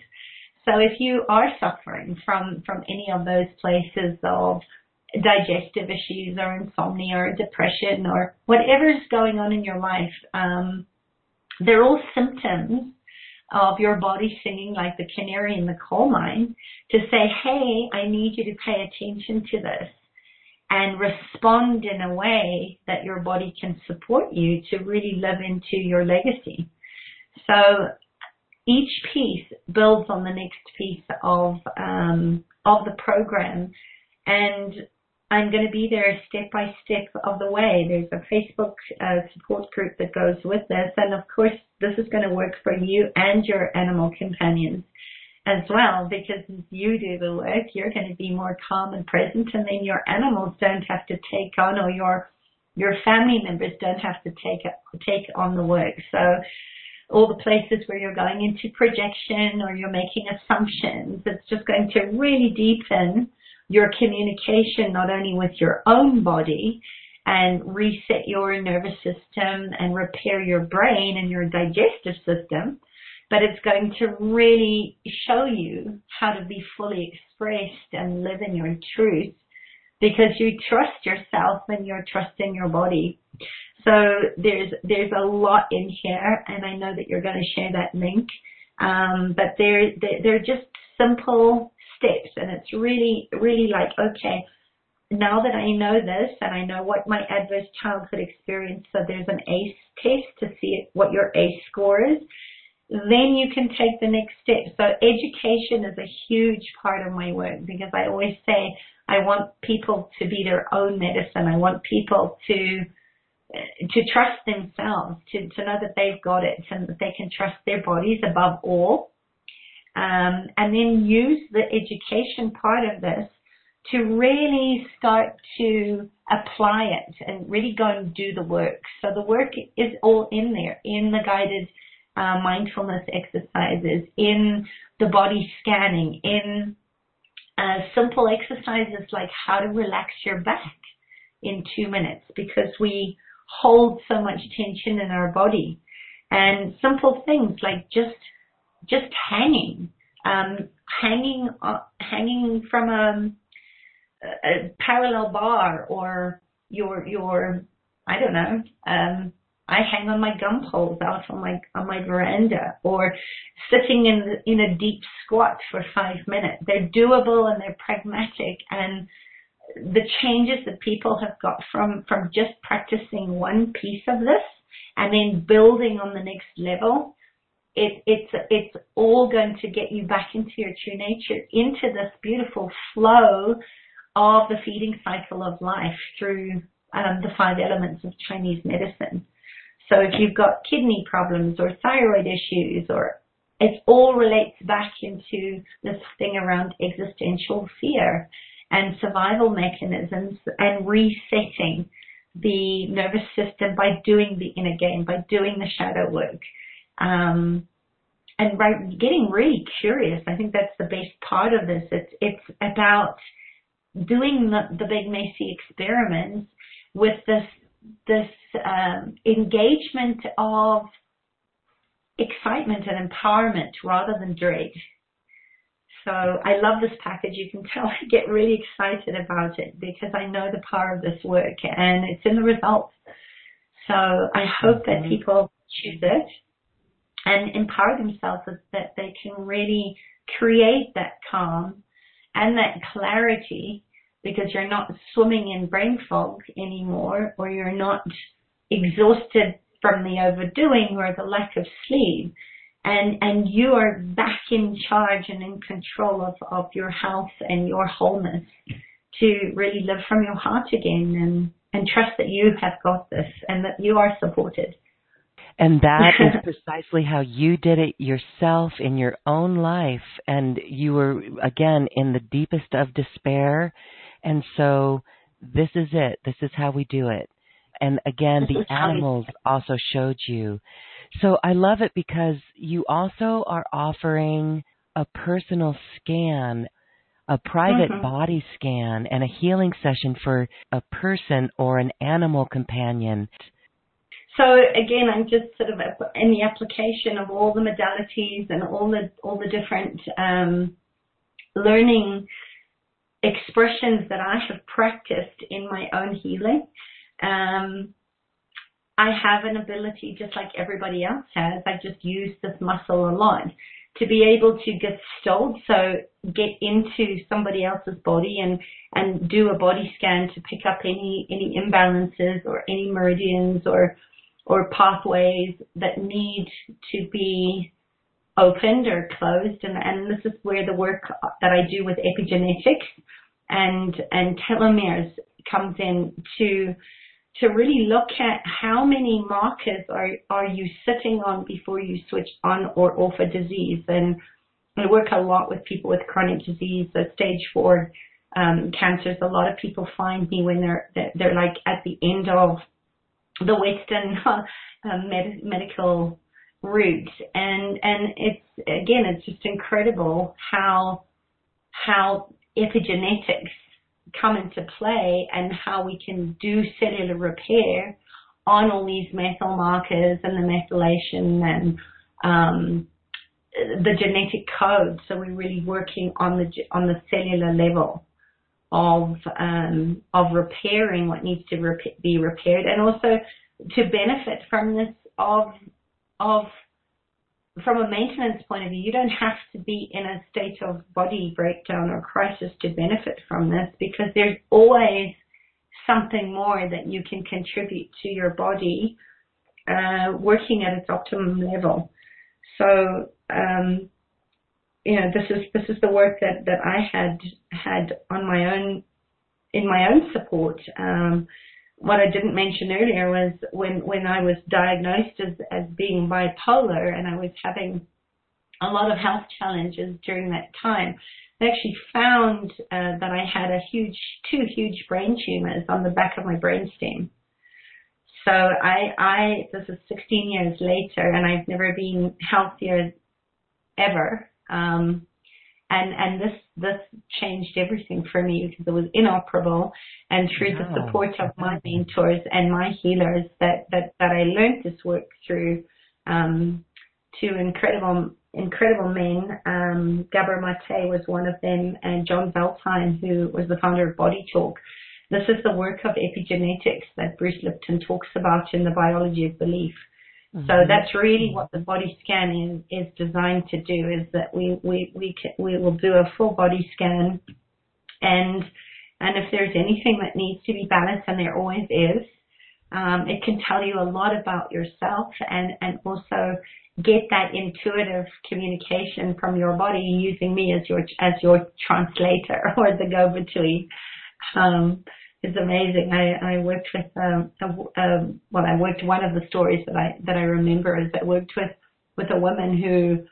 So if you are suffering from, from any of those places of digestive issues or insomnia or depression or whatever is going on in your life, um, they're all symptoms of your body singing like the canary in the coal mine to say, hey, I need you to pay attention to this and respond in a way that your body can support you to really live into your legacy. So each piece builds on the next piece of um, of the program, and I'm going to be there step by step of the way. There's a Facebook uh, support group that goes with this, and of course, this is going to work for you and your animal companions as well because you do the work, you're going to be more calm and present and then your animals don't have to take on or your your family members don't have to take take on the work. So all the places where you're going into projection or you're making assumptions, it's just going to really deepen your communication not only with your own body and reset your nervous system and repair your brain and your digestive system, but it's going to really show you how to be fully expressed and live in your truth because you trust yourself and you're trusting your body. So there's there's a lot in here, and I know that you're going to share that link. Um, but they're they're just simple steps, and it's really really like okay, now that I know this and I know what my adverse childhood experience, so there's an ACE test to see what your ACE score is then you can take the next step. So education is a huge part of my work because I always say I want people to be their own medicine. I want people to to trust themselves, to, to know that they've got it and that they can trust their bodies above all. Um, and then use the education part of this to really start to apply it and really go and do the work. So the work is all in there in the guided uh, mindfulness exercises, in the body scanning, in uh, simple exercises like how to relax your back in two minutes because we hold so much tension in our body and simple things like just just hanging um, hanging uh, hanging from a, a, parallel bar or your your I don't know um, I hang on my gum poles out on my on my veranda or sitting in in a deep squat for five minutes. They're doable and they're pragmatic and the changes that people have got from from just practicing one piece of this and then building on the next level it, it's it's all going to get you back into your true nature into this beautiful flow of the feeding cycle of life through um, the five elements of Chinese medicine. So if you've got kidney problems or thyroid issues or it all relates back into this thing around existential fear and survival mechanisms and resetting the nervous system by doing the inner game, by doing the shadow work. Um, and by getting really curious, I think that's the best part of this. It's, it's about doing the, the big messy experiments with this this um, engagement of excitement and empowerment rather than dread. So I love this package. You can tell I get really excited about it because I know the power of this work and it's in the results. So I hope that mm-hmm. people choose it and empower themselves so that they can really create that calm and that clarity because you're not swimming in brain fog anymore or you're not exhausted from the overdoing or the lack of sleep. And and you are back in charge and in control of, of your health and your wholeness to really live from your heart again and and trust that you have got this and that you are supported and that is precisely how you did it yourself in your own life and you were again in the deepest of despair and so this is it. This is how we do it. And again, the animals also showed you. So I love it because you also are offering a personal scan, a private mm-hmm. body scan, and a healing session for a person or an animal companion. So again, I'm just sort of in the application of all the modalities and all the all the different um, learning expressions that I have practiced in my own healing. Um, I have an ability just like everybody else has. I just use this muscle a lot to be able to get stalled. So get into somebody else's body and, and do a body scan to pick up any, any imbalances or any meridians or, or pathways that need to be opened or closed. And, and this is where the work that I do with epigenetics and, and telomeres comes in to, to really look at how many markers are, are you sitting on before you switch on or off a disease. And I work a lot with people with chronic disease, stage four um, cancers. A lot of people find me when they're, they're like at the end of the Western uh, med- medical route. And, and it's, again, it's just incredible how, how epigenetics come into play and how we can do cellular repair on all these methyl markers and the methylation and um, the genetic code. So we're really working on the on the cellular level of um, of repairing what needs to rep- be repaired, and also to benefit from this of of from a maintenance point of view, you don't have to be in a state of body breakdown or crisis to benefit from this because there's always something more that you can contribute to your body uh, working at its optimum level. So, um, you know, this is this is the work that that I had had on my own in my own support. Um, what I didn't mention earlier was when, when I was diagnosed as, as being bipolar and I was having a lot of health challenges during that time, I actually found uh, that I had a huge, two huge brain tumors on the back of my brainstem. So I, I, this is 16 years later and I've never been healthier ever. Um, and and this this changed everything for me because it was inoperable and through wow. the support of my mentors and my healers that that that I learned this work through um two incredible incredible men. Um Gabor Mate was one of them and John Veltheim who was the founder of Body Talk. This is the work of epigenetics that Bruce Lipton talks about in the biology of belief Mm-hmm. So that's really what the body scan is, is designed to do is that we, we, we, can, we will do a full body scan and, and if there's anything that needs to be balanced and there always is, um, it can tell you a lot about yourself and, and also get that intuitive communication from your body using me as your, as your translator or the go-between. Um, is amazing. I, I worked with um, a, a, well, I worked one of the stories that I that I remember is I worked with with a woman who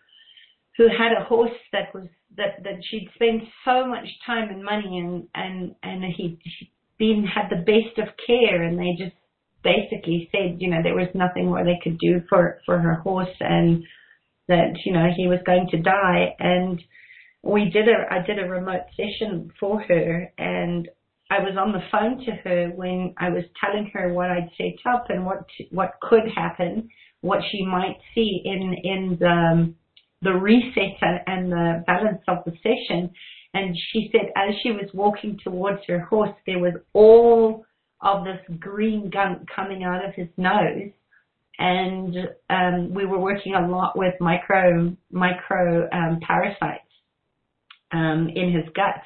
who had a horse that was that that she'd spent so much time and money and and and he he'd been had the best of care and they just basically said you know there was nothing more they could do for for her horse and that you know he was going to die and we did a I did a remote session for her and I was on the phone to her when I was telling her what I'd set up and what what could happen, what she might see in in the the reset and the balance of the session. And she said as she was walking towards her horse, there was all of this green gunk coming out of his nose. And um, we were working a lot with micro micro um, parasites um, in his gut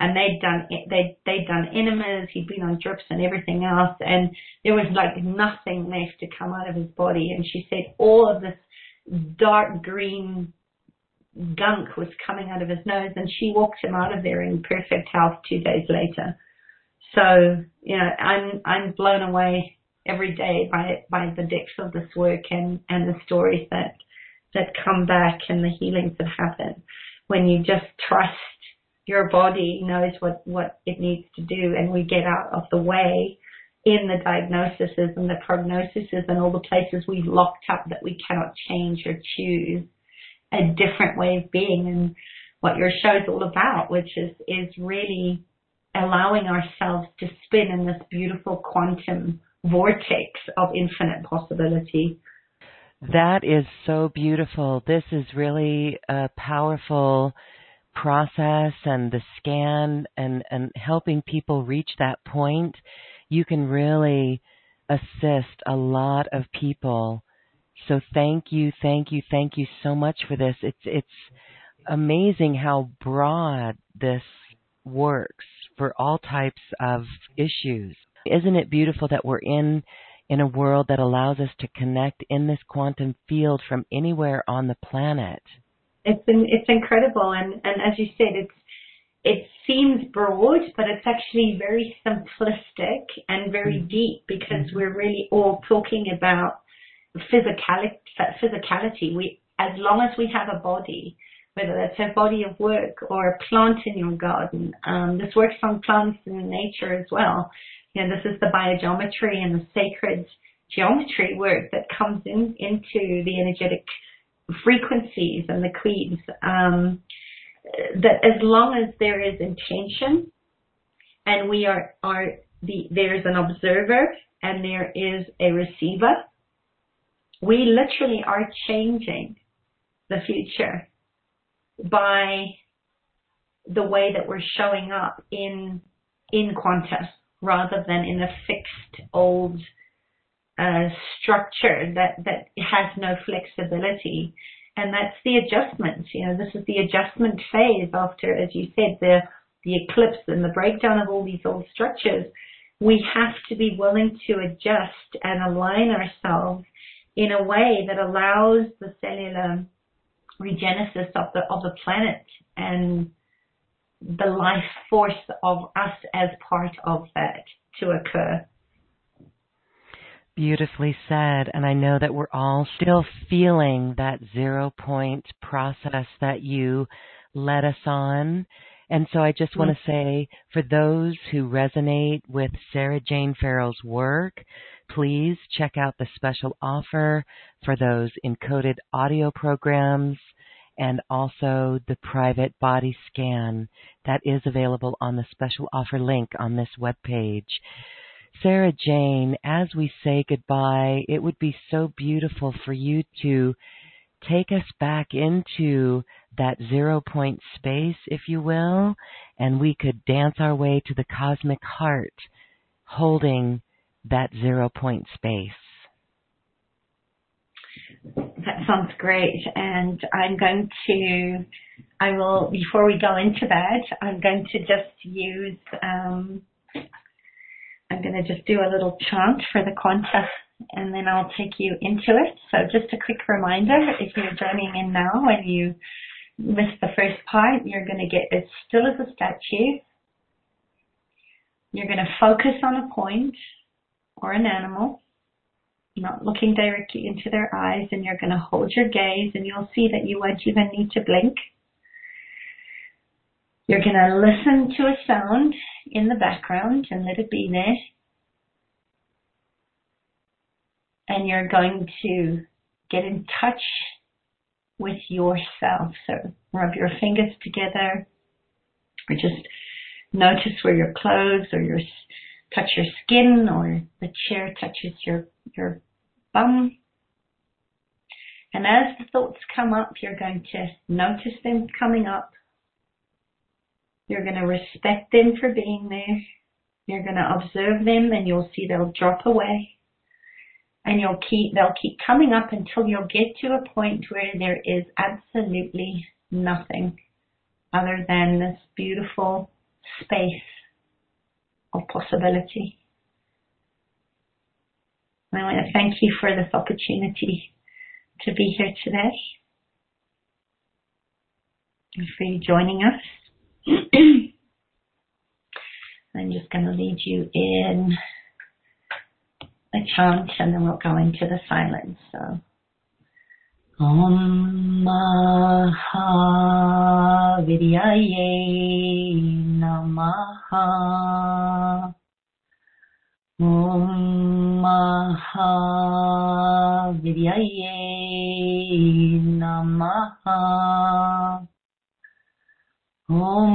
and they'd done they they'd done enemas, he'd been on drips and everything else, and there was like nothing left to come out of his body. And she said all of this dark green gunk was coming out of his nose, and she walked him out of there in perfect health two days later. So you know, I'm I'm blown away every day by by the depth of this work and and the stories that that come back and the healings that happen when you just trust your body knows what, what it needs to do and we get out of the way in the diagnoses and the prognoses and all the places we've locked up that we cannot change or choose a different way of being and what your show is all about, which is, is really allowing ourselves to spin in this beautiful quantum vortex of infinite possibility. That is so beautiful. This is really a powerful process and the scan and, and helping people reach that point, you can really assist a lot of people. So thank you, thank you, thank you so much for this. It's it's amazing how broad this works for all types of issues. Isn't it beautiful that we're in in a world that allows us to connect in this quantum field from anywhere on the planet? It's been, it's incredible and and as you said it's it seems broad, but it's actually very simplistic and very mm. deep because mm-hmm. we're really all talking about physicality. Physicality. We, as long as we have a body, whether that's a body of work or a plant in your garden, um, this works on plants in nature as well. You know, this is the biogeometry and the sacred geometry work that comes in into the energetic frequencies and the creeds. Um, that as long as there is intention and we are, are the, there's an observer and there is a receiver, we literally are changing the future by the way that we're showing up in in quanta rather than in a fixed old uh, structure that that has no flexibility and that's the adjustment. You know, this is the adjustment phase after, as you said, the the eclipse and the breakdown of all these old structures. We have to be willing to adjust and align ourselves in a way that allows the cellular regenesis of the of the planet and the life force of us as part of that to occur. Beautifully said. And I know that we're all still feeling that zero point process that you led us on. And so I just mm-hmm. want to say for those who resonate with Sarah Jane Farrell's work, please check out the special offer for those encoded audio programs and also the private body scan that is available on the special offer link on this webpage. Sarah Jane, as we say goodbye, it would be so beautiful for you to take us back into that zero point space, if you will, and we could dance our way to the cosmic heart holding that zero point space. That sounds great. And I'm going to, I will, before we go into that, I'm going to just use um, I'm going to just do a little chant for the quanta and then I'll take you into it. So just a quick reminder, if you're joining in now and you missed the first part, you're going to get as still as a statue. You're going to focus on a point or an animal, not looking directly into their eyes, and you're going to hold your gaze and you'll see that you won't even need to blink. You're going to listen to a sound in the background and let it be there. And you're going to get in touch with yourself. So rub your fingers together or just notice where your clothes or your touch your skin or the chair touches your your bum. And as the thoughts come up, you're going to notice them coming up you're going to respect them for being there. You're going to observe them and you'll see they'll drop away. And you'll keep, they'll keep coming up until you'll get to a point where there is absolutely nothing other than this beautiful space of possibility. And I want to thank you for this opportunity to be here today and for you joining us. I'm just going to lead you in a chant and then we'll go into the silence. So, Om Vidyaye Namaha Om Vidyaye Namaha Om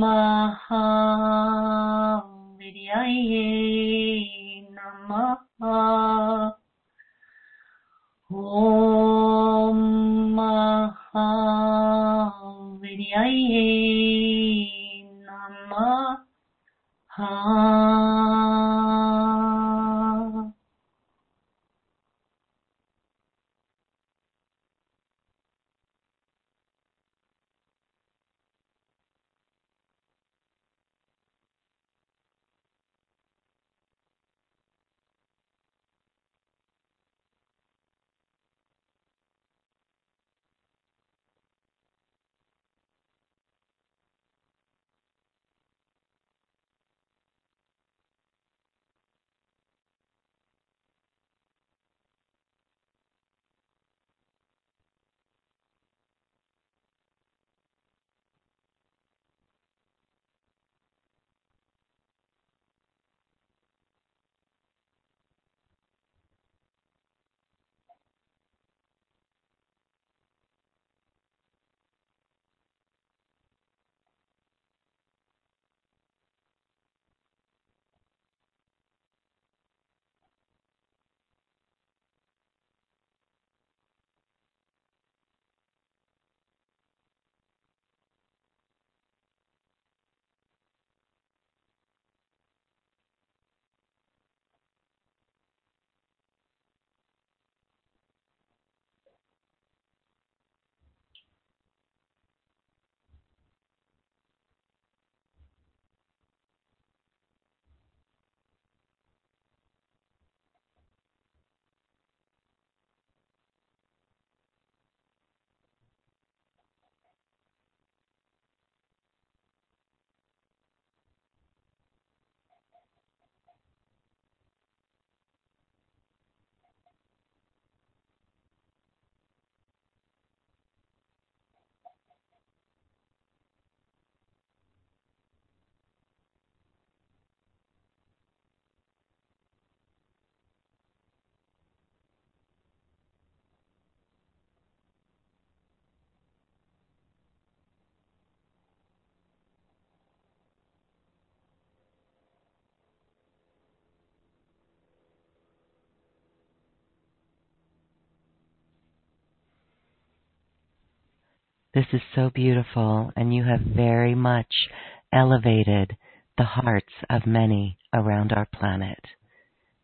महाविद्यायै This is so beautiful, and you have very much elevated the hearts of many around our planet.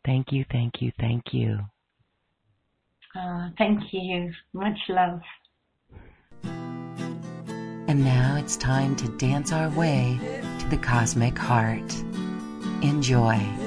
Thank you, thank you, thank you. Uh, thank you. Much love. And now it's time to dance our way to the cosmic heart. Enjoy.